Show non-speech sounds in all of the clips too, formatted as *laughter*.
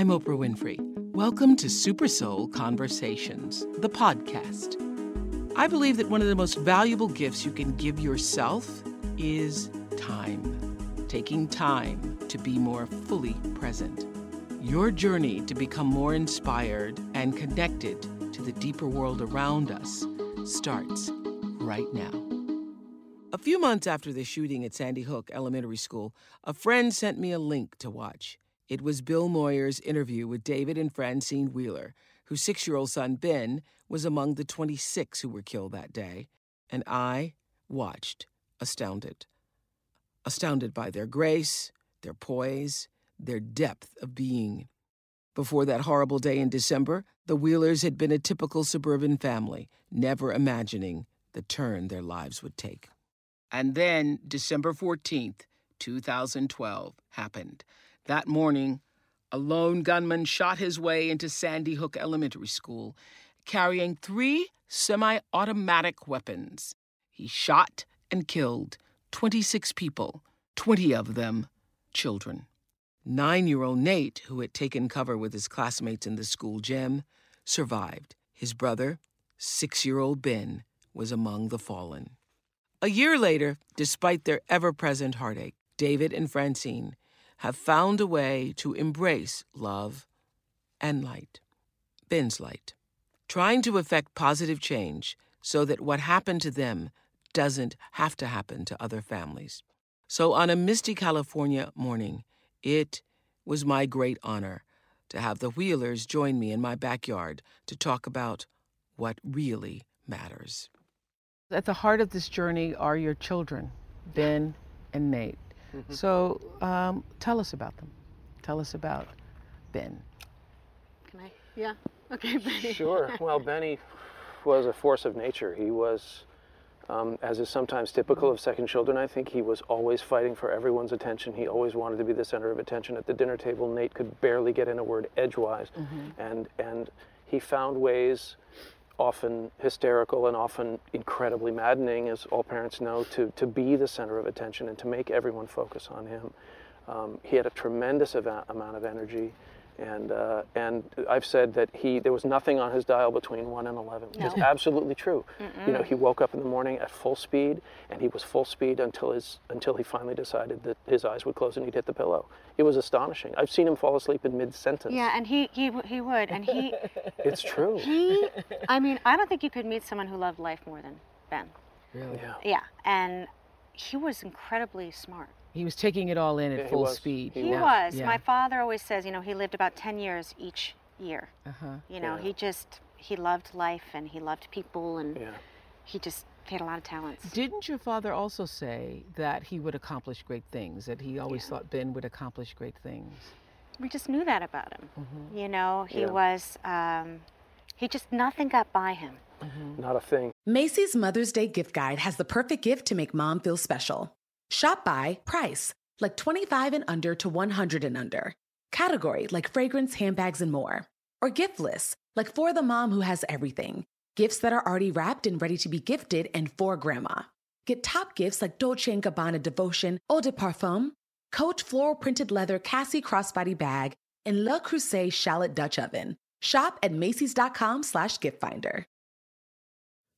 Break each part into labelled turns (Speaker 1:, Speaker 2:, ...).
Speaker 1: I'm Oprah Winfrey. Welcome to Super Soul Conversations, the podcast. I believe that one of the most valuable gifts you can give yourself is time. Taking time to be more fully present. Your journey to become more inspired and connected to the deeper world around us starts right now. A few months after the shooting at Sandy Hook Elementary School, a friend sent me a link to watch. It was Bill Moyers' interview with David and Francine Wheeler, whose six year old son Ben was among the 26 who were killed that day, and I watched, astounded. Astounded by their grace, their poise, their depth of being. Before that horrible day in December, the Wheelers had been a typical suburban family, never imagining the turn their lives would take. And then, December 14th, 2012, happened. That morning, a lone gunman shot his way into Sandy Hook Elementary School, carrying three semi automatic weapons. He shot and killed 26 people, 20 of them children. Nine year old Nate, who had taken cover with his classmates in the school gym, survived. His brother, six year old Ben, was among the fallen. A year later, despite their ever present heartache, David and Francine have found a way to embrace love and light. Ben's light. Trying to effect positive change so that what happened to them doesn't have to happen to other families. So, on a misty California morning, it was my great honor to have the Wheelers join me in my backyard to talk about what really matters. At the heart of this journey are your children, Ben and Nate. Mm-hmm. So um, tell us about them. Tell us about Ben.
Speaker 2: Can I? Yeah. *laughs* Okay, Benny.
Speaker 3: Sure. *laughs* Well, Benny was a force of nature. He was um, as is sometimes typical of second children, I think he was always fighting for everyone's attention. He always wanted to be the center of attention at the dinner table. Nate could barely get in a word edgewise, mm-hmm. and and he found ways, often hysterical and often incredibly maddening, as all parents know, to to be the center of attention and to make everyone focus on him. Um, he had a tremendous amount of energy. And, uh, and I've said that he there was nothing on his dial between 1 and 11. No. It's absolutely true. Mm-mm. You know, he woke up in the morning at full speed, and he was full speed until, his, until he finally decided that his eyes would close and he'd hit the pillow. It was astonishing. I've seen him fall asleep in mid-sentence.
Speaker 2: Yeah, and he, he, he would. And he... *laughs*
Speaker 3: it's true.
Speaker 2: He, I mean, I don't think you could meet someone who loved life more than Ben.
Speaker 3: Really? Yeah.
Speaker 2: Yeah, and he was incredibly smart.
Speaker 1: He was taking it all in at
Speaker 3: Yeah,
Speaker 1: full
Speaker 3: was.
Speaker 1: speed.
Speaker 3: He
Speaker 2: He
Speaker 3: Yeah.
Speaker 2: was.
Speaker 1: Yeah.
Speaker 2: My father always says, you know, he lived about 10 years each year.
Speaker 1: Uh-huh.
Speaker 2: You know,
Speaker 3: Yeah.
Speaker 2: he just, he loved life and he loved people and
Speaker 3: Yeah.
Speaker 2: he just had a lot of talents.
Speaker 1: Didn't your father also say that he would accomplish great things? That he always
Speaker 2: Yeah.
Speaker 1: thought Ben would accomplish great things?
Speaker 2: We just knew that about him. You know, he
Speaker 3: Yeah.
Speaker 2: was, um, he just, nothing got by him. Mm-hmm.
Speaker 3: Not a thing.
Speaker 4: Macy's Mother's Day gift guide has the perfect gift to make mom feel special. Shop by price, like 25 and under to 100 and under. Category, like fragrance, handbags, and more. Or gift lists, like for the mom who has everything. Gifts that are already wrapped and ready to be gifted and for grandma. Get top gifts like Dolce & Gabbana Devotion Eau de Parfum, Coach floral printed leather Cassie crossbody bag, and Le Creuset shallot Dutch oven. Shop at Macy's.com slash gift finder.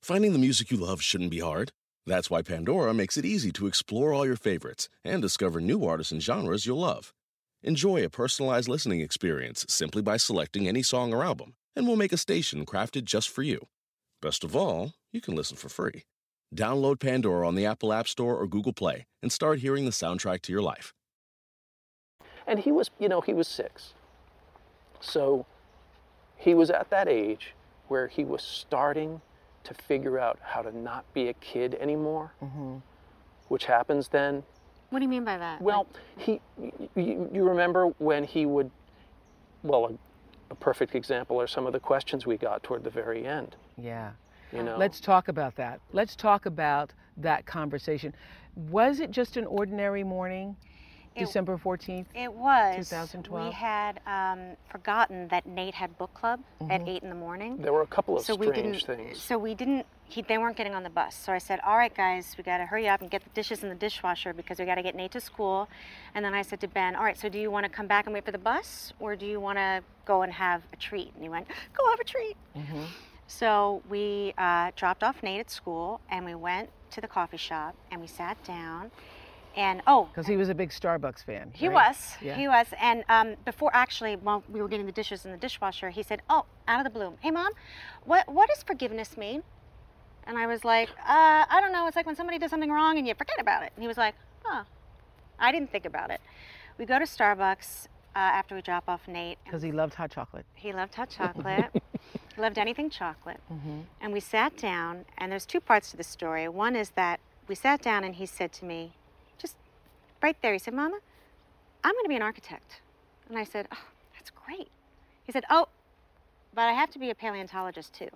Speaker 5: Finding the music you love shouldn't be hard. That's why Pandora makes it easy to explore all your favorites and discover new artists and genres you'll love. Enjoy a personalized listening experience simply by selecting any song or album, and we'll make a station crafted just for you. Best of all, you can listen for free. Download Pandora on the Apple App Store or Google Play and start hearing the soundtrack to your life.
Speaker 3: And he was, you know, he was six. So he was at that age where he was starting to figure out how to not be a kid anymore, mm-hmm. which happens then.
Speaker 2: What do you mean by that?
Speaker 3: Well, he, you, you remember when he would, well, a, a perfect example are some of the questions we got toward the very end.
Speaker 1: Yeah.
Speaker 3: You know,
Speaker 1: Let's talk about that. Let's talk about that conversation. Was it just an ordinary morning,
Speaker 2: It-
Speaker 1: December 14th?
Speaker 2: It was.
Speaker 1: 2012?
Speaker 2: We had um, forgotten that Nate had book club at eight in the morning.
Speaker 3: there were a couple of
Speaker 2: so we
Speaker 3: strange
Speaker 2: didn't.
Speaker 3: things.
Speaker 2: So we didn't. He, they weren't getting on the bus. So I said, "All right, guys, we got to hurry up and get the dishes in the dishwasher because we got to get Nate to school." And then I said to Ben, "All right, so do you want to come back and wait for the bus, or do you want to go and have a treat?" And he went, "Go have a treat." So we uh, dropped off Nate at school, and we went to the coffee shop, and we sat down. And oh,
Speaker 1: Because he was a big Starbucks fan.
Speaker 2: he
Speaker 1: right?
Speaker 2: was.
Speaker 1: Yeah.
Speaker 2: He was. And um, before actually, while we were getting the dishes in the dishwasher, he said, "Oh, out of the blue, hey mom, what what does forgiveness mean?" And I was like, uh, "I don't know. It's like when somebody does something wrong and you forget about it." And he was like, "Oh, I didn't think about it." We go to Starbucks uh, after we drop off Nate.
Speaker 1: Because he loved hot chocolate.
Speaker 2: he loved hot *laughs* chocolate. he loved anything chocolate. And we sat down, and there's two parts to the story. One is that we sat down, and he said to me, right there, he said, Mama, I'm going to be an architect. And I said, Oh, that's great. He said, Oh, but I have to be a paleontologist too.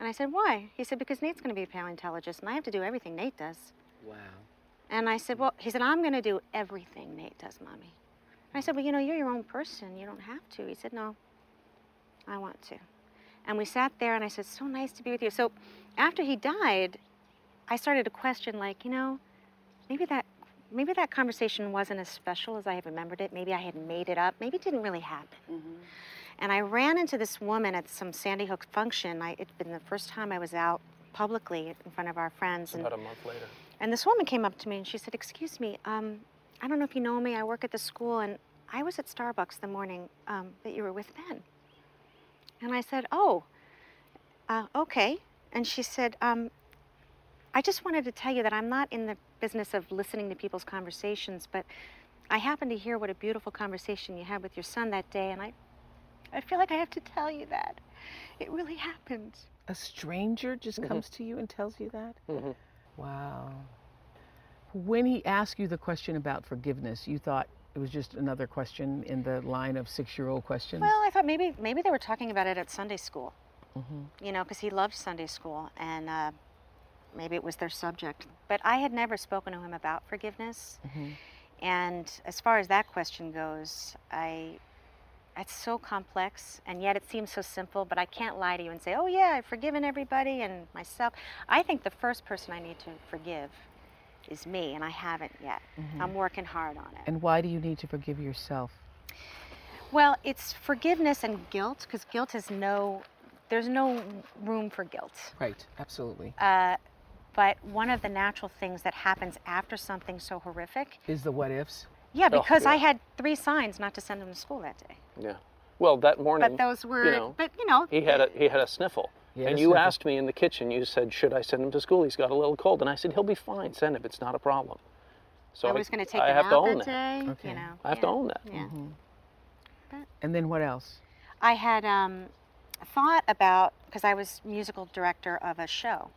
Speaker 2: And I said, Why? He said, Because Nate's going to be a paleontologist, and I have to do everything Nate does.
Speaker 3: wow.
Speaker 2: And I said, Well, he said, I'm going to do everything Nate does, Mommy. And I said, Well, you know, you're your own person. You don't have to. He said, No, I want to. And we sat there, and I said, So nice to be with you. So after he died, I started to question, like, you know, maybe that. Maybe that conversation wasn't as special as I had remembered it. Maybe I had made it up. Maybe it didn't really happen. And I ran into this woman at some Sandy Hook function. I, it'd been the first time I was out publicly in front of our friends. And
Speaker 3: About a month later.
Speaker 2: and this woman came up to me and she said, Excuse me, um, I don't know if you know me. I work at the school and I was at Starbucks the morning um, that you were with Ben. And I said, Oh, uh, okay. And she said, um, I just wanted to tell you that I'm not in the business of listening to people's conversations, but I happened to hear what a beautiful conversation you had with your son that day, and I, I feel like I have to tell you that. It really happened.
Speaker 1: A stranger just
Speaker 3: Mm-hmm.
Speaker 1: comes to you and tells you that? Wow. When he asked you the question about forgiveness, you thought it was just another question in the line of six year old questions?
Speaker 2: Well, I thought maybe maybe they were talking about it at Sunday school. You know, because he loved Sunday school, and uh, maybe it was their subject. But I had never spoken to him about forgiveness. And as far as that question goes, I it's so complex, and yet it seems so simple. But I can't lie to you and say, "Oh yeah, I've forgiven everybody and myself." I think the first person I need to forgive is me, and I haven't yet. I'm working hard on it.
Speaker 1: and why do you need to forgive yourself?
Speaker 2: Well, it's forgiveness and guilt because guilt has no, there's no room for guilt.
Speaker 1: Right, absolutely.
Speaker 2: Uh, but one of the natural things that happens after something so horrific,
Speaker 1: Is the what ifs?
Speaker 2: yeah,
Speaker 3: Oh,
Speaker 2: because I had three signs not to send him to school that day.
Speaker 3: Yeah. Well, that morning.
Speaker 2: But those were,
Speaker 3: you know,
Speaker 2: but you know,
Speaker 3: he had a he had a sniffle.
Speaker 1: He had
Speaker 3: and
Speaker 1: a
Speaker 3: you
Speaker 1: sniffle.
Speaker 3: asked me in the kitchen. You said, "Should I send him to school? He's got a little cold." And I said, "He'll be fine. Send him. It's not a problem." So
Speaker 2: I was going to take
Speaker 3: I
Speaker 2: him
Speaker 3: have
Speaker 2: out
Speaker 3: to own
Speaker 2: that
Speaker 3: that.
Speaker 2: day.
Speaker 1: Okay.
Speaker 2: You know,
Speaker 3: I have to own that.
Speaker 2: Yeah.
Speaker 1: And then what else?
Speaker 2: I had um, thought about because I was musical director of a show,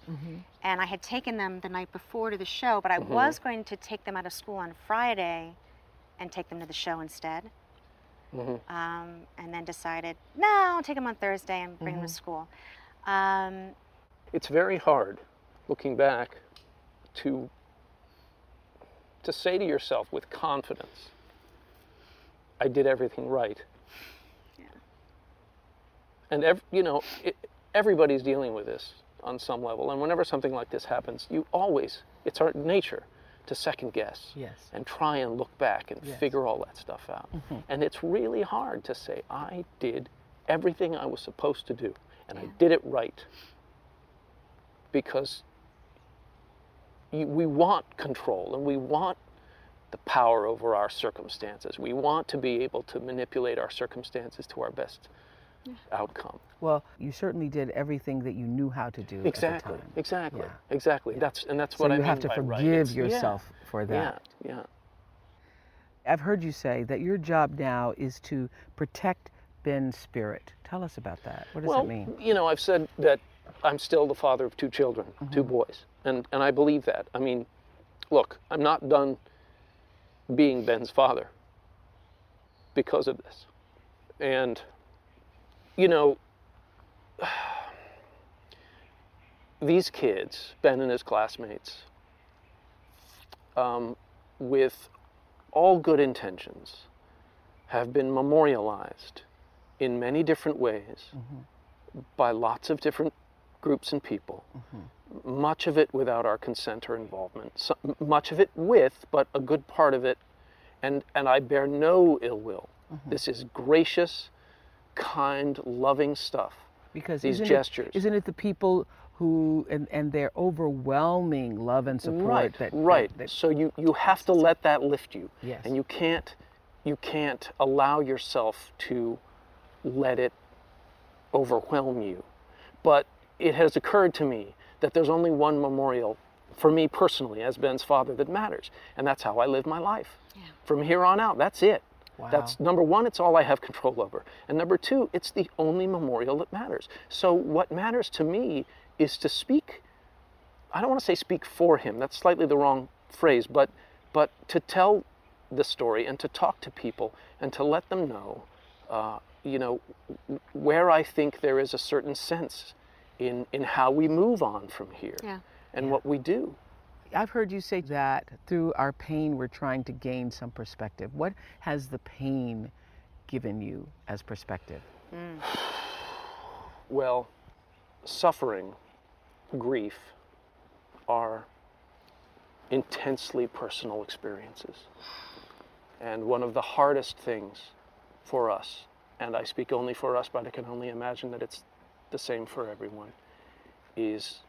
Speaker 2: and I had taken them the night before to the show, but I was going to take them out of school on Friday, and take them to the show instead. Um, and then decided, no, I'll take them on Thursday and bring them to school. Um,
Speaker 3: It's very hard, looking back, to to say to yourself with confidence, "I did everything right." And ev- you know, it, everybody's dealing with this on some level. And whenever something like this happens, you always, it's our nature to second guess
Speaker 1: Yes.
Speaker 3: and try and look back and
Speaker 1: Yes.
Speaker 3: figure all that stuff out. Mm-hmm. And it's really hard to say, I did everything I was supposed to do and I did it right. Because you, we want control and we want the power over our circumstances. We want to be able to manipulate our circumstances to our best outcome.
Speaker 1: Well, you certainly did everything that you knew how to do
Speaker 3: Exactly.
Speaker 1: at the time.
Speaker 3: Exactly.
Speaker 1: Yeah.
Speaker 3: Exactly. That's and that's
Speaker 1: So
Speaker 3: what I
Speaker 1: you
Speaker 3: mean
Speaker 1: have to
Speaker 3: by right.
Speaker 1: forgive
Speaker 3: It's- yeah,
Speaker 1: yourself for that.
Speaker 3: Yeah. Yeah.
Speaker 1: I've heard you say that your job now is to protect Ben's spirit. Tell us about that. What does
Speaker 3: well,
Speaker 1: that mean?
Speaker 3: you know, I've said that I'm still the father of two children,
Speaker 1: Mm-hmm.
Speaker 3: two boys, and and I believe that. I mean, look, I'm not done being Ben's father because of this, and you know, *sighs* these kids, Ben and his classmates, um, with all good intentions, have been memorialized in many different ways mm-hmm. by lots of different groups and people. Mm-hmm. Much of it without our consent or involvement. So, much of it with, but a good part of it, and and I bear no ill will. Mm-hmm. This is gracious, kind, loving stuff.
Speaker 1: Because
Speaker 3: these
Speaker 1: isn't
Speaker 3: gestures.
Speaker 1: It, isn't it the people who and, and their overwhelming love and support
Speaker 3: right,
Speaker 1: that
Speaker 3: right.
Speaker 1: that-
Speaker 3: so you you have to let that lift you,
Speaker 1: Yes.
Speaker 3: and you can't you can't allow yourself to let it overwhelm you. But it has occurred to me that there's only one memorial for me personally as Ben's father that matters, and that's how I live my life. Yeah. From here on out, that's it. That's number one, it's all I have *laughs* control over. And number two, it's the only memorial that matters. So what matters to me is to speak I don't want to say speak for him. That's slightly the wrong phrase, but but to tell the story and to talk to people and to let them know, uh, you know, where I think there is a certain sense in in how we move on from here
Speaker 2: Yeah.
Speaker 3: and what we do.
Speaker 1: I've heard you say that through our pain we're trying to gain some perspective. What has the pain given you as perspective? Hmm.
Speaker 3: Well, suffering, grief are intensely personal experiences. And one of the hardest things for us, and I speak only for us, but I can only imagine that it's the same for everyone, is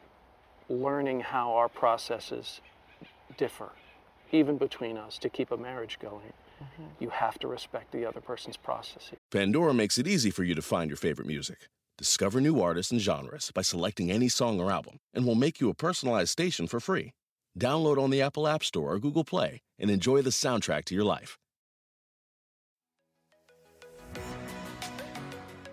Speaker 3: learning how our processes differ, even between us, to keep a marriage going. Mm-hmm. You have to respect the other person's processes.
Speaker 5: Pandora makes it easy for you to find your favorite music. Discover new artists and genres by selecting any song or album, and we'll make you a personalized station for free. Download on the Apple App Store or Google Play and enjoy the soundtrack to your life.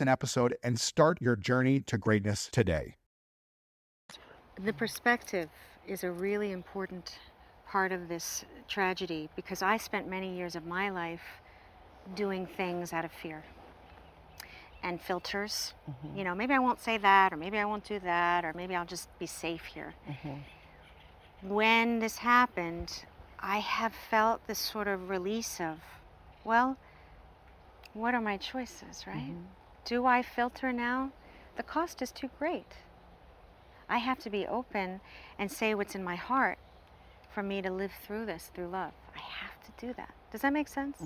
Speaker 6: an episode and start your journey to greatness today.
Speaker 2: The perspective is a really important part of this tragedy because I spent many years of my life doing things out of fear and filters. Mm-hmm. You know, maybe I won't say that, or maybe I won't do that, or maybe I'll just be safe here. Mm-hmm. When this happened, I have felt this sort of release of, well, what are my choices, right? Mm-hmm. Do I filter now? The cost is too great. I have to be open and say what's in my heart for me to live through this through love. I have to do that. Does that make sense?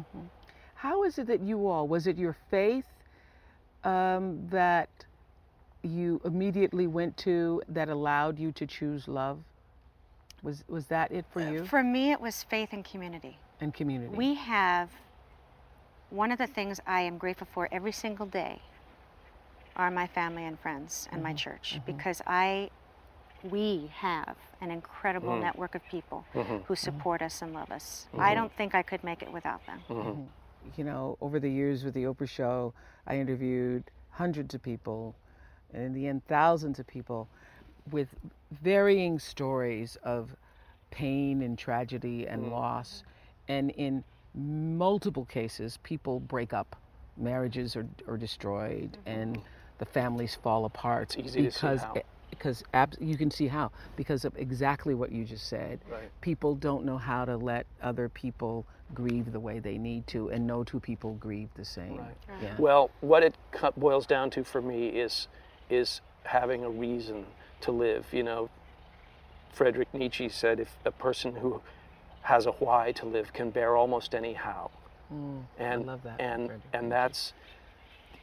Speaker 1: How is it that you all, was it your faith um, that you immediately went to that allowed you to choose love? Was, was that it for you
Speaker 2: For me, it was faith and community.
Speaker 1: and community?
Speaker 2: We have one of the things I am grateful for every single day are my family and friends and my mm-hmm. church mm-hmm. because I we have an incredible mm. network of people mm-hmm. who support us and love us. I don't think I could make it without them.
Speaker 1: you know, over the years with the Oprah show, I interviewed hundreds of people, and in the end, thousands of people with varying stories of pain and tragedy and loss. And in multiple cases, people break up, marriages are, are destroyed, mm-hmm. and the families fall apart
Speaker 3: It's easy to see
Speaker 1: because
Speaker 3: how.
Speaker 1: because ab- you can see how because of exactly what you just said.
Speaker 3: Right.
Speaker 1: People don't know how to let other people grieve the way they need to, and no two people grieve the same.
Speaker 3: Right.
Speaker 1: Yeah.
Speaker 3: Well, what it co- boils down to for me is is having a reason to live. You know, Frederick Nietzsche said, if a person who has a why to live can bear almost any how.
Speaker 1: Mm,
Speaker 3: and
Speaker 1: I love that.
Speaker 3: and and that's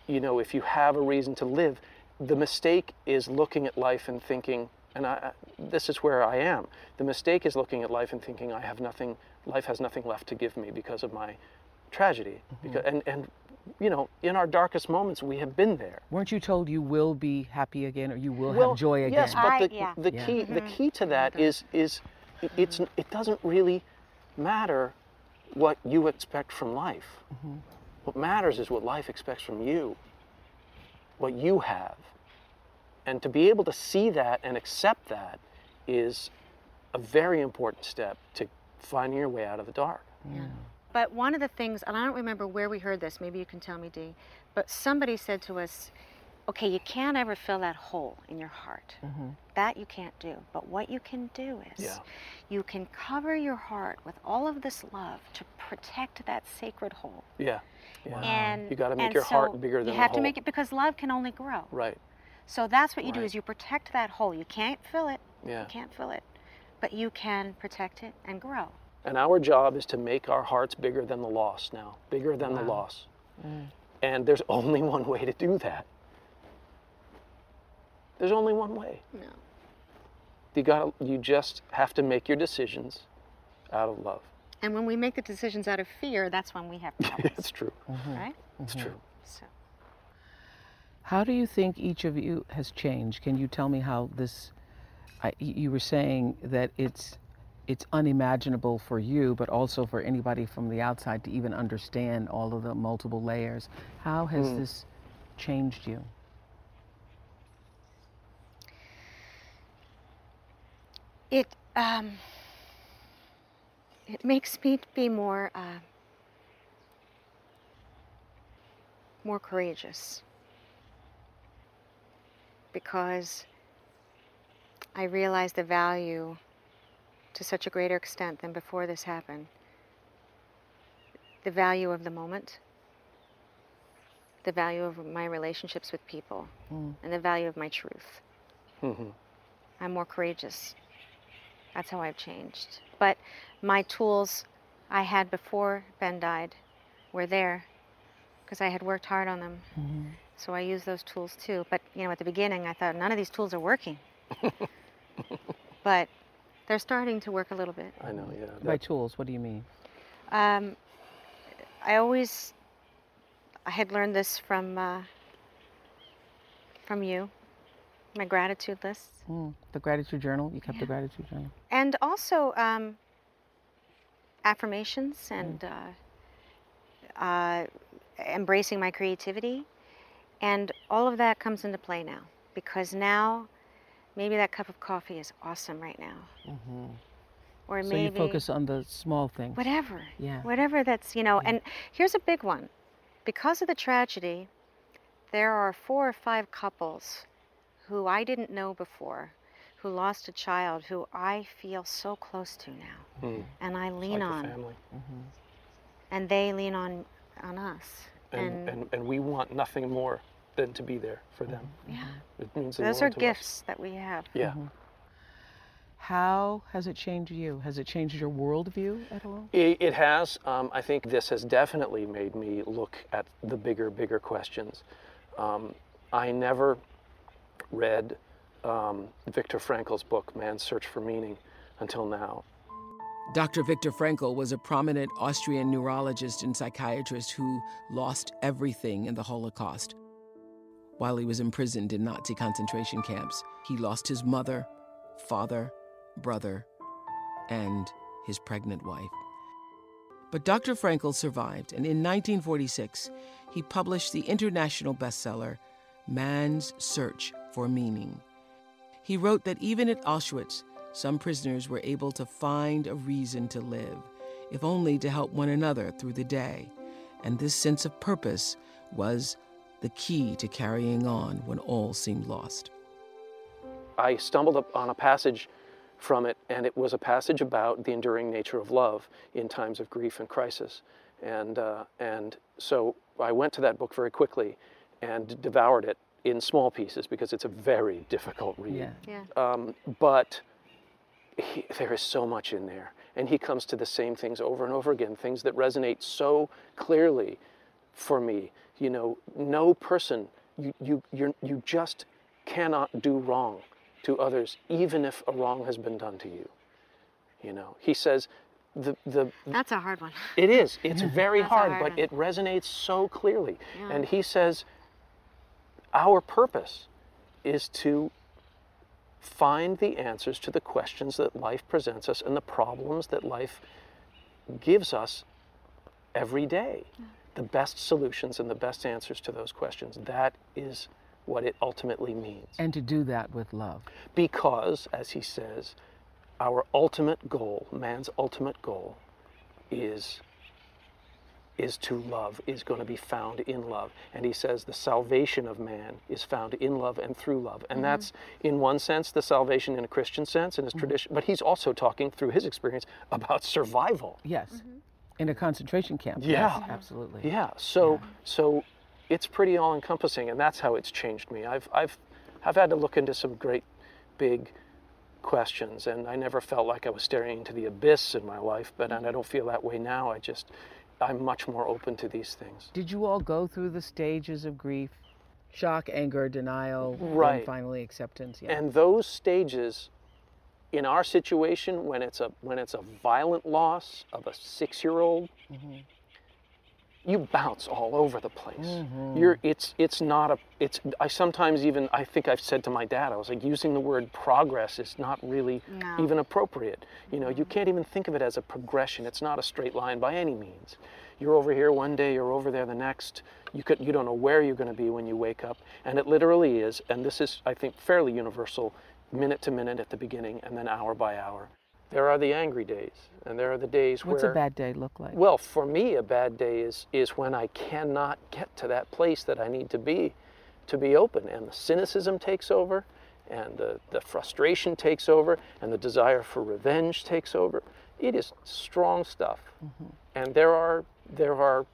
Speaker 3: you know if you have a reason to live the mistake is looking at life and thinking and I, I- this is where I am the mistake is looking at life and thinking I have nothing life has nothing left to give me because of my tragedy
Speaker 1: Mm-hmm.
Speaker 3: because and and you know in our darkest moments we have been there
Speaker 1: Weren't you told you will be happy again, or you will
Speaker 3: well,
Speaker 1: have joy again?
Speaker 3: Yes, but
Speaker 2: I-
Speaker 3: the,
Speaker 2: yeah.
Speaker 3: the
Speaker 1: Yeah.
Speaker 3: key the key to that is is it- it's it doesn't really matter what you expect from life. Mm-hmm. What matters is what life expects from you. What you have. And to be able to see that and accept that is a very important step to finding your way out of the dark. Yeah.
Speaker 2: But one of the things, and I don't remember where we heard this, maybe you can tell me, Dee, but somebody said to us, okay, you can't ever fill that hole in your heart. Mm-hmm. That you can't do. But what you can do is
Speaker 3: Yeah.
Speaker 2: you can cover your heart with all of this love to protect that sacred hole.
Speaker 3: Yeah. yeah.
Speaker 2: And
Speaker 3: you got to make
Speaker 2: and
Speaker 3: your heart bigger than
Speaker 2: You have
Speaker 3: the
Speaker 2: to make it because love can only grow.
Speaker 3: Right.
Speaker 2: So that's what you do is you protect that hole. You can't fill it.
Speaker 3: Yeah.
Speaker 2: You can't fill it. But you can protect it and grow.
Speaker 3: And our job is to make our hearts bigger than the loss now, bigger than the
Speaker 1: Wow.
Speaker 3: loss. Mm. And there's *laughs* only one way to do that. There's only one way.
Speaker 2: No.
Speaker 3: You got you just have to make your decisions out of love.
Speaker 2: And when we make the decisions out of fear, that's when we have *laughs* problems,
Speaker 3: it's true.
Speaker 2: right?
Speaker 3: It's true.
Speaker 2: So
Speaker 1: How do you think each of you has changed? Can you tell me how this? I, y- you were saying that it's it's unimaginable for you, but also for anybody from the outside to even understand all of the multiple layers. How has
Speaker 3: Hmm.
Speaker 1: this changed you?
Speaker 2: It um, it makes me be more uh, more courageous because I realize the value to such a greater extent than before this happened. The value of the moment, the value of my relationships with people, and the value of my truth.
Speaker 3: hmm
Speaker 2: I'm more courageous. That's how I've changed. But my tools I had before Ben died were there because I had worked hard on them. So I use those tools too. But you know, at the beginning, I thought none of these tools are working. *laughs* but they're starting to work a little bit.
Speaker 3: I know, yeah.
Speaker 1: By tools, what do you mean?
Speaker 2: Um, I always, I had learned this from uh, from you, my gratitude list.
Speaker 1: Mm, the gratitude journal. You kept the gratitude journal.
Speaker 2: and also um, affirmations and uh, uh, embracing my creativity and all of that comes into play now because now maybe that cup of coffee is awesome right now or
Speaker 1: So
Speaker 2: maybe
Speaker 1: you focus on the small things.
Speaker 2: whatever
Speaker 1: Yeah.
Speaker 2: whatever that's you know and here's a big one because of the tragedy there are four or five couples who i didn't know before who lost a child who i feel so close to now
Speaker 3: Hmm.
Speaker 2: and i lean
Speaker 3: like a
Speaker 2: on
Speaker 3: family.
Speaker 2: and they lean on on us
Speaker 3: And, and, and we want nothing more than to be there for them.
Speaker 2: yeah
Speaker 3: It means
Speaker 2: those are
Speaker 3: to us.
Speaker 2: gifts that we have
Speaker 3: Yeah.
Speaker 1: How has it changed you? Has it changed your worldview at all?
Speaker 3: It, it has. Um, I think this has definitely made me look at the bigger, bigger questions. Um, I never read um, Viktor Frankl's book, Man's Search for Meaning, until now.
Speaker 1: Dr. Viktor Frankl was a prominent Austrian neurologist and psychiatrist who lost everything in the Holocaust. While he was imprisoned in Nazi concentration camps, he lost his mother, father, brother, and his pregnant wife. But Dr. Frankl survived, and in 1946, he published the international bestseller, Man's Search for Meaning. He wrote that even at Auschwitz, some prisoners were able to find a reason to live, if only to help one another through the day. And this sense of purpose was the key to carrying on when all seemed lost.
Speaker 3: I stumbled up on a passage from it, and it was a passage about the enduring nature of love in times of grief and crisis. And, uh, and so I went to that book very quickly and devoured it in small pieces because it's a very difficult read.
Speaker 1: Yeah.
Speaker 2: Yeah.
Speaker 3: Um, but he, there is so much in there. And he comes to the same things over and over again, things that resonate so clearly for me. You know, no person, you, you, you're, you just cannot do wrong to others, even if a wrong has been done to you. You know, he says, the, the,
Speaker 2: That's a hard one.
Speaker 3: it is. It's *laughs* very hard,
Speaker 2: hard
Speaker 3: but
Speaker 2: one.
Speaker 3: it resonates so clearly.
Speaker 2: Yeah.
Speaker 3: And he says, our purpose is to find the answers to the questions that life presents us and the problems that life gives us every day. The best solutions and the best answers to those questions. That is what it ultimately means.
Speaker 1: And to do that with love.
Speaker 3: Because, as he says, our ultimate goal, man's ultimate goal, is is to love, is going to be found in love. And he says the salvation of man is found in love and through love. And mm-hmm. that's, in one sense, the salvation in a Christian sense, in his mm-hmm. tradition. But he's also talking through his experience about survival.
Speaker 1: Yes. Mm-hmm. In a concentration camp.
Speaker 3: Yeah.
Speaker 1: Yes, absolutely.
Speaker 3: Yeah. So so it's pretty all encompassing and that's how it's changed me. I've I've I've had to look into some great big questions and I never felt like I was staring into the abyss in my life, but and I don't feel that way now. I just I'm much more open to these things.
Speaker 1: Did you all go through the stages of grief? Shock, anger, denial,
Speaker 3: Right.
Speaker 1: and finally acceptance. Yeah.
Speaker 3: And those stages in our situation when it's a when it's a violent loss of a 6-year-old mm-hmm. You bounce all over the place. Mm-hmm. You're it's it's not a it's I sometimes even I think I've said to my dad I was like using the word progress is not really
Speaker 2: No.
Speaker 3: even appropriate. You know, you mm-hmm. can't even think of it as a progression. It's not a straight line by any means. You're over here one day, you're over there the next. You could you don't know where you're going to be when you wake up, and it literally is and this is I think fairly universal minute to minute at the beginning and then hour by hour. There are the angry days and there are the days
Speaker 1: What's
Speaker 3: where
Speaker 1: a bad day look like?
Speaker 3: well, for me, a bad day is is when I cannot get to that place that I need to be, to be open, and the cynicism takes over, and the, the frustration takes over, and the desire for revenge takes over. It is strong stuff, mm-hmm. and there are there are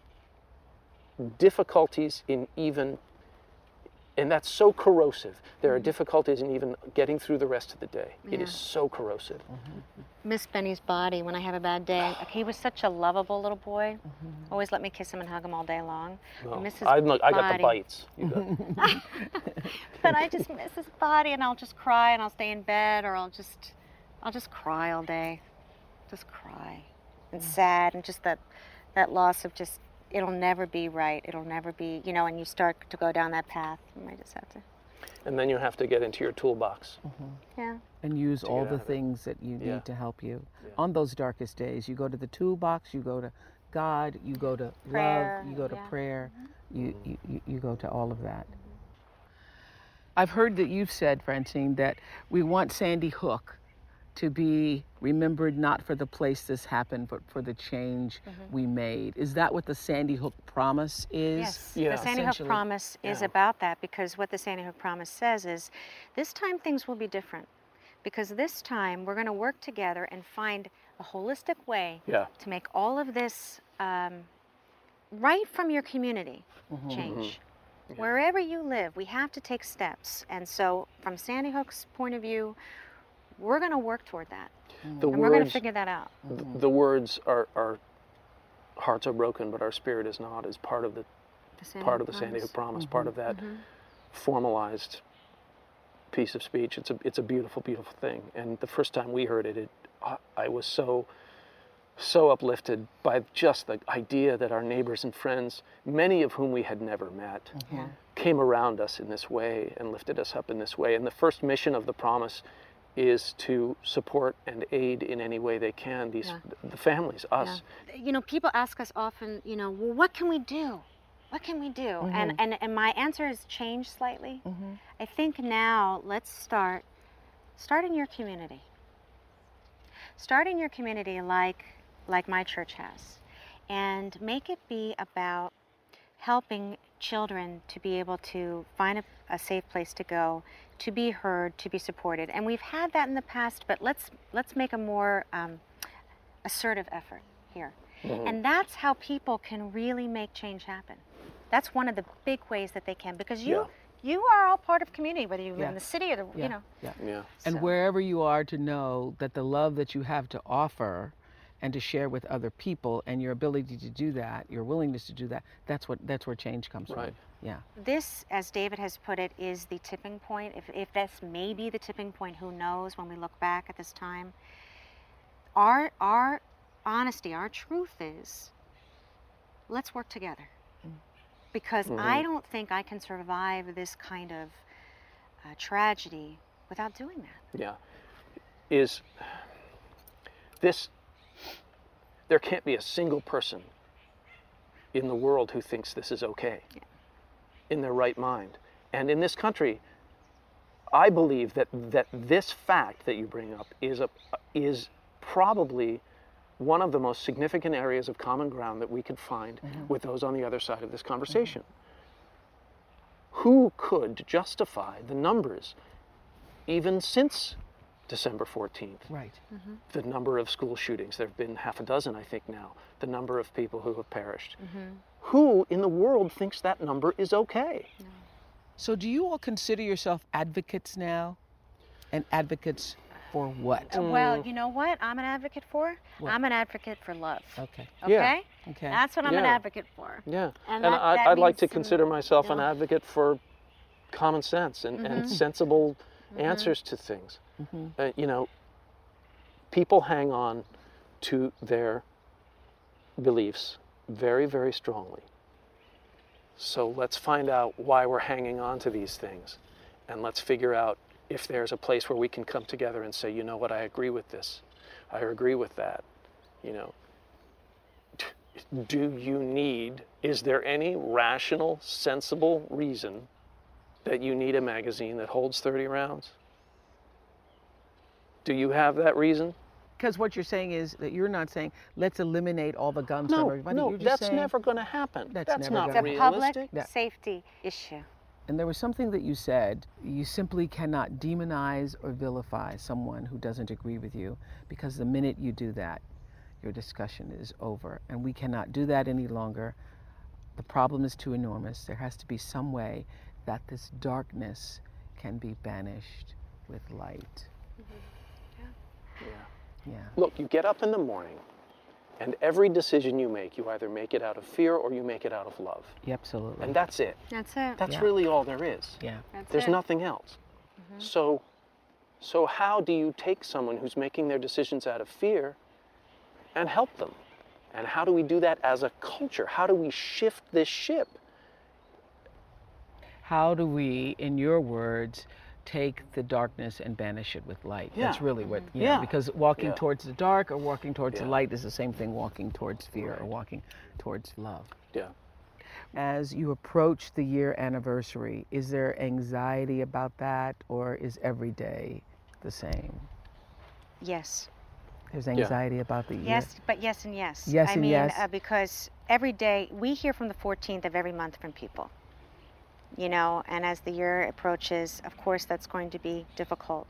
Speaker 3: difficulties in even. And that's so corrosive. There are mm. difficulties in even getting through the rest of the day. It is so corrosive. Mm-hmm.
Speaker 2: Miss Benny's body when I have a bad day. *sighs* He was such a lovable little boy. Mm-hmm. Always let me kiss him and hug him all day long.
Speaker 3: No,
Speaker 2: I miss his
Speaker 3: I, look, I got the bites. Got- *laughs*
Speaker 2: but I just miss his body, and I'll just cry, and I'll stay in bed, or I'll just, I'll just cry all day, just cry, and mm. sad, and just that, that loss of just, it'll never be right, it'll never be, you know, and you start to go down that path, and I just have to,
Speaker 3: and then you have to get into your toolbox. Mm-hmm.
Speaker 2: yeah.
Speaker 1: and use all the
Speaker 3: out of it.
Speaker 1: things that you
Speaker 3: Yeah.
Speaker 1: need to help you on those darkest days. You go to the toolbox, you go to God, you go to
Speaker 2: Prayer,
Speaker 1: love, you go to
Speaker 2: yeah.
Speaker 1: prayer, mm-hmm. you, mm-hmm. you, you- you go to all of that. I've heard that you've said, Francine, that we want Sandy Hook to be remembered not for the place this happened, but for the change mm-hmm. we made. Is that what the Sandy Hook promise is?
Speaker 2: Yes,
Speaker 3: Yeah.
Speaker 2: the Sandy Hook
Speaker 1: Essentially,
Speaker 2: promise is
Speaker 3: yeah.
Speaker 2: about that because what the Sandy Hook promise says is this time things will be different because this time we're going to work together and find a holistic way
Speaker 3: Yeah.
Speaker 2: to make all of this um, right from your community mm-hmm. change. Mm-hmm. Wherever you live, we have to take steps. And so, from Sandy Hook's point of view, we're going to work toward that.
Speaker 3: The
Speaker 2: and we're going to figure that out.
Speaker 3: th- mm-hmm. the words are, are hearts are broken, but our spirit is not. Is part of the
Speaker 2: The
Speaker 3: part of the Sandy Hook
Speaker 2: promise.
Speaker 3: promise, mm-hmm. part of that mm-hmm. formalized piece of speech. It's a it's a beautiful, beautiful thing. And the first time we heard it, it I, I was so so uplifted by just the idea that our neighbors and friends, many of whom we had never met, came around us in this way and lifted us up in this way. And the first mission of the promise is to support and aid in any way they can these
Speaker 2: Yeah.
Speaker 3: the families, us.
Speaker 2: you know, people ask us often, you know, well, what can we do? What can we do? Mm-hmm. And, and and my answer has changed slightly. Mm-hmm. I think now let's start start in your community. Start in your community like like my church has. And make it be about helping children to be able to find a, a safe place to go, to be heard, to be supported. And we've had that in the past, but let's let's make a more um, assertive effort here.
Speaker 3: Mhm.
Speaker 2: And that's how people can really make change happen. That's one of the big ways that they can because you
Speaker 3: Yeah.
Speaker 2: you are all part of community, whether you live
Speaker 1: Yeah.
Speaker 2: in the city or the
Speaker 1: Yeah.
Speaker 2: you know.
Speaker 1: Yeah.
Speaker 3: Yeah.
Speaker 1: And
Speaker 2: So-
Speaker 1: wherever you are to know that the love that you have to offer and to share with other people and your ability to do that, your willingness to do that, that's what that's where change comes
Speaker 3: Right.
Speaker 1: from. Yeah.
Speaker 2: This, as David has put it, is the tipping point. If, if that's maybe the tipping point, who knows when we look back at this time. Our, our honesty, our truth is let's work together. Because I
Speaker 3: Mhm.
Speaker 2: don't think I can survive this kind of uh, tragedy without doing that.
Speaker 3: Yeah. Is this, there can't be a single person in the world who thinks this is okay in their right mind. And in this country, I believe that, that this fact that you bring up is, a, is probably one of the most significant areas of common ground that we could find mm-hmm. with those on the other side of this mm-hmm. conversation. Who could justify the numbers even since December 14th?
Speaker 1: Right. Mm-hmm.
Speaker 3: The number of school shootings, there have been half a dozen, I think, now, the number of people who have perished. Mm-hmm. Who in the world thinks that number is okay?
Speaker 1: So do you all consider yourself advocates now? And advocates for what?
Speaker 2: Uh, Well, you know what I'm an advocate for?
Speaker 1: What?
Speaker 2: I'm an advocate for love.
Speaker 1: Okay.
Speaker 2: Okay?
Speaker 3: Yeah.
Speaker 1: Okay.
Speaker 2: That's what I'm an advocate for.
Speaker 3: Yeah.
Speaker 2: And
Speaker 3: And,
Speaker 2: that-
Speaker 3: I,
Speaker 2: that
Speaker 3: I'd like to consider myself an
Speaker 2: you know.
Speaker 3: advocate for common sense and, and mm-hmm. sensible answers to things. Uh, you know, people hang on to their beliefs very, very strongly. So let's find out why we're hanging on to these things. And let's figure out if there's a place where we can come together and say, you know what, I agree with this. I agree with that. You know, do you need, is there any rational, sensible reason that you need a magazine that holds 30 rounds? Do you have that reason?
Speaker 1: Because what you're saying is that you're not saying let's eliminate all the guns from everybody.
Speaker 3: no,
Speaker 1: you're just
Speaker 3: that's
Speaker 1: saying,
Speaker 3: never going to happen.
Speaker 1: That's
Speaker 3: That's,
Speaker 1: never
Speaker 3: not
Speaker 1: gonna
Speaker 2: It's a public.
Speaker 1: Yeah.
Speaker 2: safety issue.
Speaker 1: And there was something that you said. You simply cannot demonize or vilify someone who doesn't agree with you because the minute you do that, your discussion is over. And we cannot do that any longer. The problem is too enormous. There has to be some way that this darkness can be banished with light. Mm-hmm. Yeah. Yeah. Yeah.
Speaker 3: Look, you get up in the morning, and every decision you make, you either make it out of fear or you make it out of love.
Speaker 1: Yeah, absolutely.
Speaker 3: And that's it.
Speaker 2: That's it.
Speaker 3: That's
Speaker 1: Yeah.
Speaker 3: really all there is.
Speaker 1: yeah.
Speaker 2: That's
Speaker 3: There's
Speaker 2: it.
Speaker 3: nothing else. Mm-hmm. So, so how do you take someone who's making their decisions out of fear and help them? And how do we do that as a culture? How do we shift this ship?
Speaker 1: How do we, in your words, take the darkness and banish it with light? That's really what, you
Speaker 3: Yeah.
Speaker 1: know, because walking
Speaker 3: Yeah.
Speaker 1: towards the dark or walking towards the light is the same thing walking towards fear or walking towards love.
Speaker 3: Yeah.
Speaker 1: As you approach the year anniversary, is there anxiety about that or is every day the same?
Speaker 2: Yes.
Speaker 1: There's anxiety about the year.
Speaker 2: Yes, but yes and yes.
Speaker 1: Yes
Speaker 2: I
Speaker 1: and
Speaker 2: mean,
Speaker 1: yes.
Speaker 2: Uh, because every day we hear from the 14th of every month from people. You know, and as the year approaches, of course, that's going to be difficult.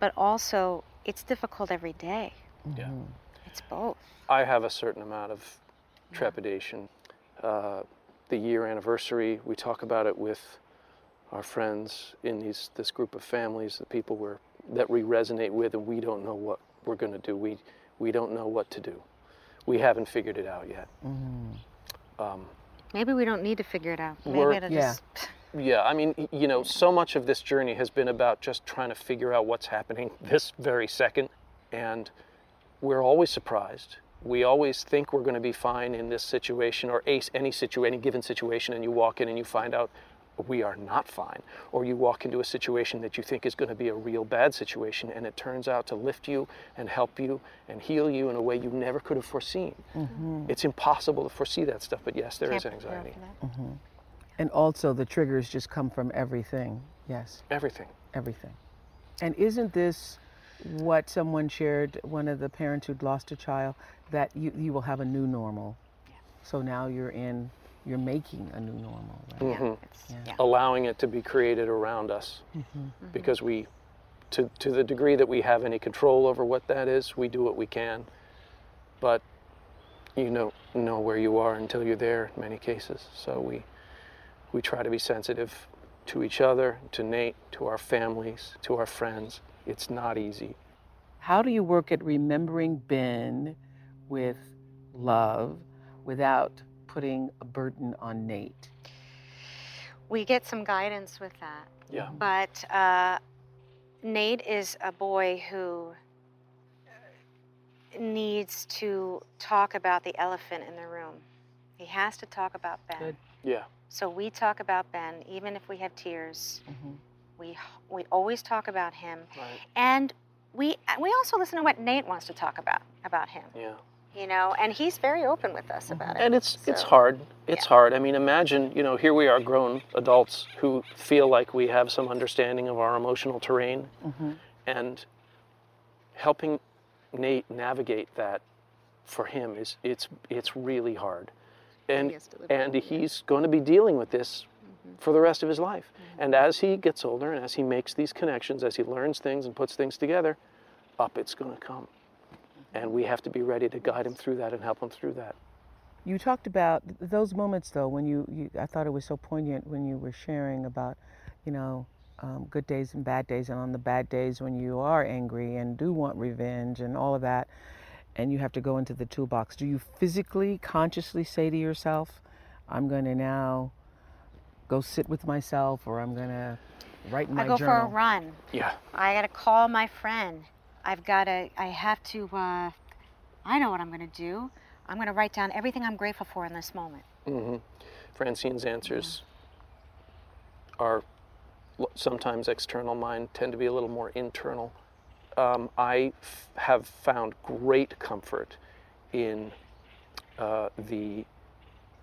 Speaker 2: But also, it's difficult every day.
Speaker 3: Yeah.
Speaker 2: It's both.
Speaker 3: I have a certain amount of trepidation. Uh, the year anniversary, we talk about it with our friends in these this group of families, the people we're, that we resonate with, and we don't know what we're going to do. We we don't know what to do. We haven't figured it out yet. Um,
Speaker 2: Maybe we don't need to figure it out. Maybe it'll
Speaker 1: Yeah.
Speaker 2: just. *laughs*
Speaker 3: yeah, I mean, you know, so much of this journey has been about just trying to figure out what's happening *laughs* this very second. And we're always surprised. We always think we're going to be fine in this situation or ace any situ any given situation, and you walk in and you find out we are not fine. Or you walk into a situation that you think is going to be a real bad situation, and it turns out to lift you and help you and heal you in a way you never could have foreseen. Mm-hmm. It's impossible to foresee that stuff, but yes, there is
Speaker 2: Can't prepare
Speaker 3: anxiety. Mm-hmm.
Speaker 2: For that.
Speaker 1: And also the triggers just come from everything. Yes.
Speaker 3: Everything.
Speaker 1: everything. And isn't this what someone shared, one of the parents who'd lost a child, that you, you will have a new normal? Yeah. So now you're in you're making a new normal, right?
Speaker 3: Mhm.
Speaker 1: Yeah.
Speaker 2: yeah.
Speaker 3: allowing it to be created around us because we to, to the degree that we have any control over what that is we do what we can but you don't know where you are until you're there in many cases so we we try to be sensitive to each other to nate to our families to our friends it's not easy
Speaker 1: How do you work at remembering Ben with love without putting a burden on Nate?
Speaker 2: We get some guidance with that.
Speaker 3: yeah
Speaker 2: But uh, Nate is a boy who needs to talk about the elephant in the room. He has to talk about Ben.
Speaker 1: Good.
Speaker 3: yeah
Speaker 2: So we talk about Ben, even if we have tears.
Speaker 1: Mhm.
Speaker 2: We we always talk about him,
Speaker 3: right
Speaker 2: and we we also listen to what Nate wants to talk about about him.
Speaker 3: yeah
Speaker 2: You know, and he's very open with us about it.
Speaker 3: and it's it's hard it's
Speaker 2: yeah.
Speaker 3: hard i mean imagine you know here we are grown adults who feel like we have some understanding of our emotional terrain
Speaker 1: Mhm.
Speaker 3: and helping nate navigate that for him is it's it's really hard and
Speaker 2: has to live
Speaker 3: and he's going to be dealing with this mm-hmm. for the rest of his life. Mm-hmm. And as he gets older and as he makes these connections as he learns things and puts things together up it's going to come mm-hmm. and we have to be ready to guide him through that and help him through that.
Speaker 1: You talked about those moments, though, when you, you I thought it was so poignant when you were sharing about, you know, um, good days and bad days, and on the bad days when you are angry and do want revenge and all of that, and you have to go into the toolbox. Do you physically, consciously say to yourself, I'm going to now go sit with myself, or I'm going to write in my
Speaker 2: I go
Speaker 1: journal?
Speaker 2: for a run.
Speaker 3: yeah
Speaker 2: I gotta call my friend. I've gotta. I have to. Uh, I know what I'm gonna do. I'm gonna write down everything I'm grateful for in this moment.
Speaker 3: Mm-hmm. Francine's answers are sometimes external. Mine tend to be a little more internal. Um, I f- have found great comfort in uh, the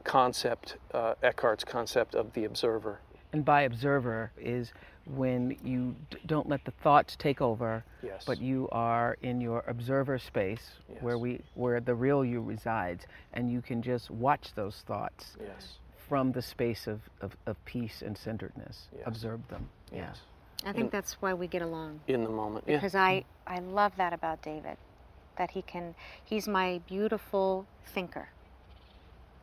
Speaker 3: concept, uh, Eckhart's concept of the observer.
Speaker 1: And by observer is when you d- don't let the thoughts take over,
Speaker 3: Yes.
Speaker 1: but you are in your observer space where we where the real you resides, and you can just watch those thoughts
Speaker 3: Yes.
Speaker 1: from the space of, of, of peace and centeredness.
Speaker 3: Yes.
Speaker 1: Observe them.
Speaker 3: Yes.
Speaker 2: I think that's why we get along.
Speaker 3: In the moment. Yeah.
Speaker 2: Because I I love that about David, that he can. He's my beautiful thinker.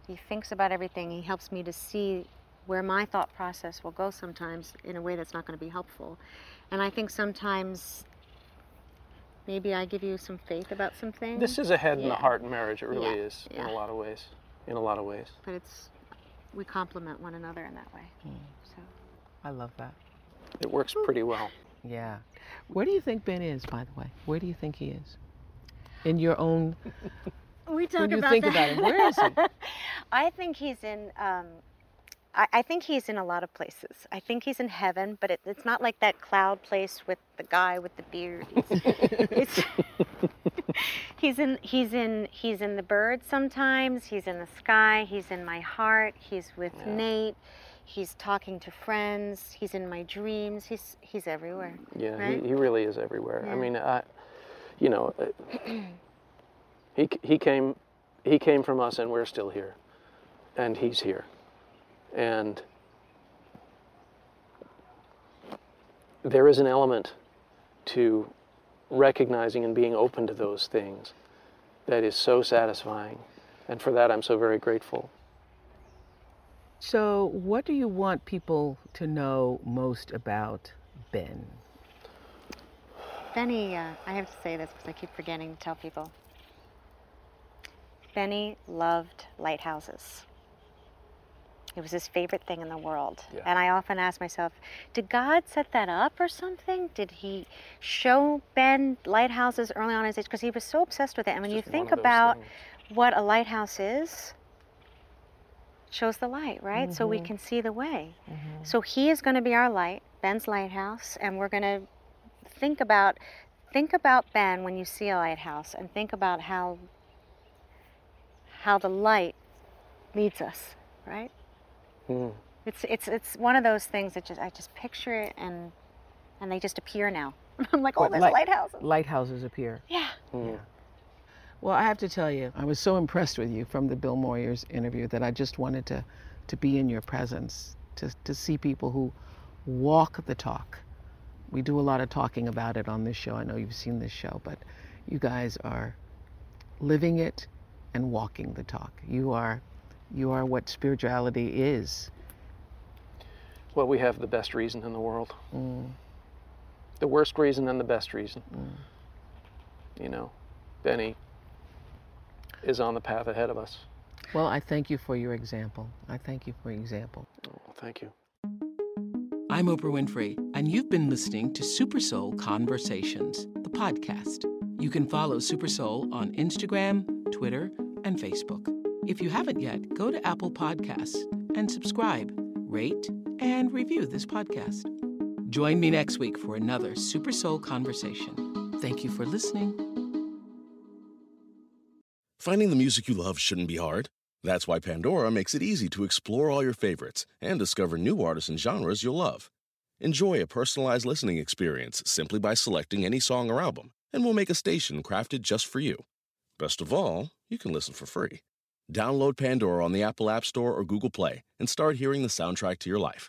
Speaker 2: He thinks about everything. He helps me to see where my thought process will go sometimes in a way that's not going to be helpful. And I think sometimes maybe I give you some faith about some things.
Speaker 3: This is a head and a
Speaker 2: Yeah.
Speaker 3: heart marriage. It really
Speaker 2: Yeah,
Speaker 3: is in a lot of ways. In a lot of ways.
Speaker 2: But it's we complement one another in that way. Hmm. So
Speaker 1: I love that.
Speaker 3: It works pretty well.
Speaker 1: Yeah. Where do you think Ben is, by the way? Where do you think he is? In your own. *laughs*
Speaker 2: we talk
Speaker 1: when you
Speaker 2: about
Speaker 1: think
Speaker 2: that.
Speaker 1: about him, where is he? *laughs*
Speaker 2: I think he's in. Um, I, I think he's in a lot of places. I think he's in heaven, but it, it's not like that cloud place with the guy with the beard. It's, *laughs* it's, he's in. He's in. He's in the birds sometimes. He's in the sky. He's in my heart. He's with Nate. He's talking to friends. He's in my dreams. He's he's everywhere.
Speaker 3: Yeah,
Speaker 2: Right?
Speaker 3: he, he really is everywhere. I mean, I, you know, uh, he he came he came from us, and we're still here, and he's here, and there is an element to recognizing and being open to those things that is so satisfying, and for that I'm so very grateful.
Speaker 1: So, what do you want people to know most about Ben?
Speaker 2: Benny, uh, I have to say this because I keep forgetting to tell people. Benny loved lighthouses. It was his favorite thing in the world.
Speaker 3: Yeah.
Speaker 2: And I often ask myself, did God set that up or something? Did he show Ben lighthouses early on in his age? Because he was so obsessed with it. And when you think
Speaker 3: one of those
Speaker 2: about
Speaker 3: things.
Speaker 2: what a lighthouse is, shows the light, right? So we can see the way. So he is going to be our light, Ben's lighthouse, and we're going to think about think about Ben when you see a lighthouse and think about how how the light leads us, right?
Speaker 3: Mm.
Speaker 2: It's it's it's one of those things that just I just picture it and and they just appear now. *laughs* I'm like, oh, there's
Speaker 1: light-
Speaker 2: lighthouses.
Speaker 1: Lighthouses appear.
Speaker 2: Yeah.
Speaker 3: Mm.
Speaker 1: Well, I have to tell you, I was so impressed with you from the Bill Moyers interview that I just wanted to to be in your presence, to, to see people who walk the talk. We do a lot of talking about it on this show. I know you've seen this show, but you guys are living it and walking the talk. You are you are what spirituality is.
Speaker 3: Well, we have the best reason in the world. Mm. The worst reason and the best reason. Mm. You know, Benny is on the path ahead of us.
Speaker 1: Well, I thank you for your example. I thank you for your example.
Speaker 3: Oh, thank you.
Speaker 1: I'm Oprah Winfrey, and you've been listening to Super Soul Conversations, the podcast. You can follow Super Soul on Instagram, Twitter, and Facebook. If you haven't yet, go to Apple Podcasts and subscribe, rate, and review this podcast. Join me next week for another Super Soul conversation. Thank you for listening.
Speaker 5: Finding the music you love shouldn't be hard. That's why Pandora makes it easy to explore all your favorites and discover new artists and genres you'll love. Enjoy a personalized listening experience simply by selecting any song or album, and we'll make a station crafted just for you. Best of all, you can listen for free. Download Pandora on the Apple App Store or Google Play and start hearing the soundtrack to your life.